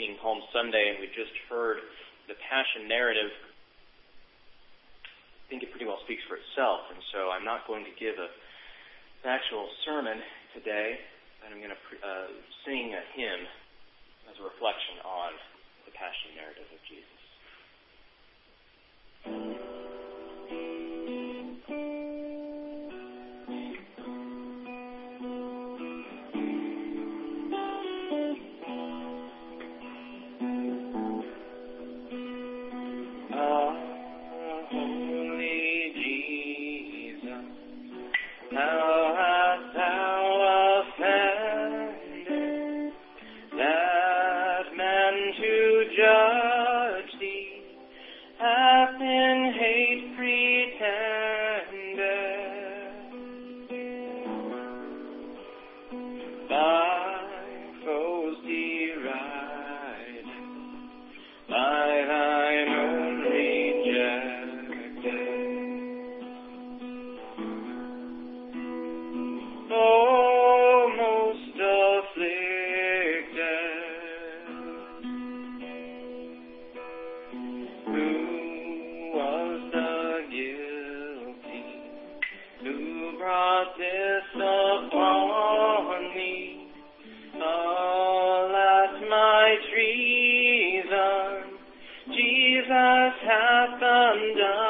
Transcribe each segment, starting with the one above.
being Palm Sunday and we just heard the Passion narrative, I think it pretty well speaks for itself. And so I'm not going to give a, an actual sermon today, but I'm going to uh, sing a hymn as a reflection on only Jesus. How hast thou that man to judge thee? upon me. My treason, Jesus hath undone.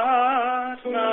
una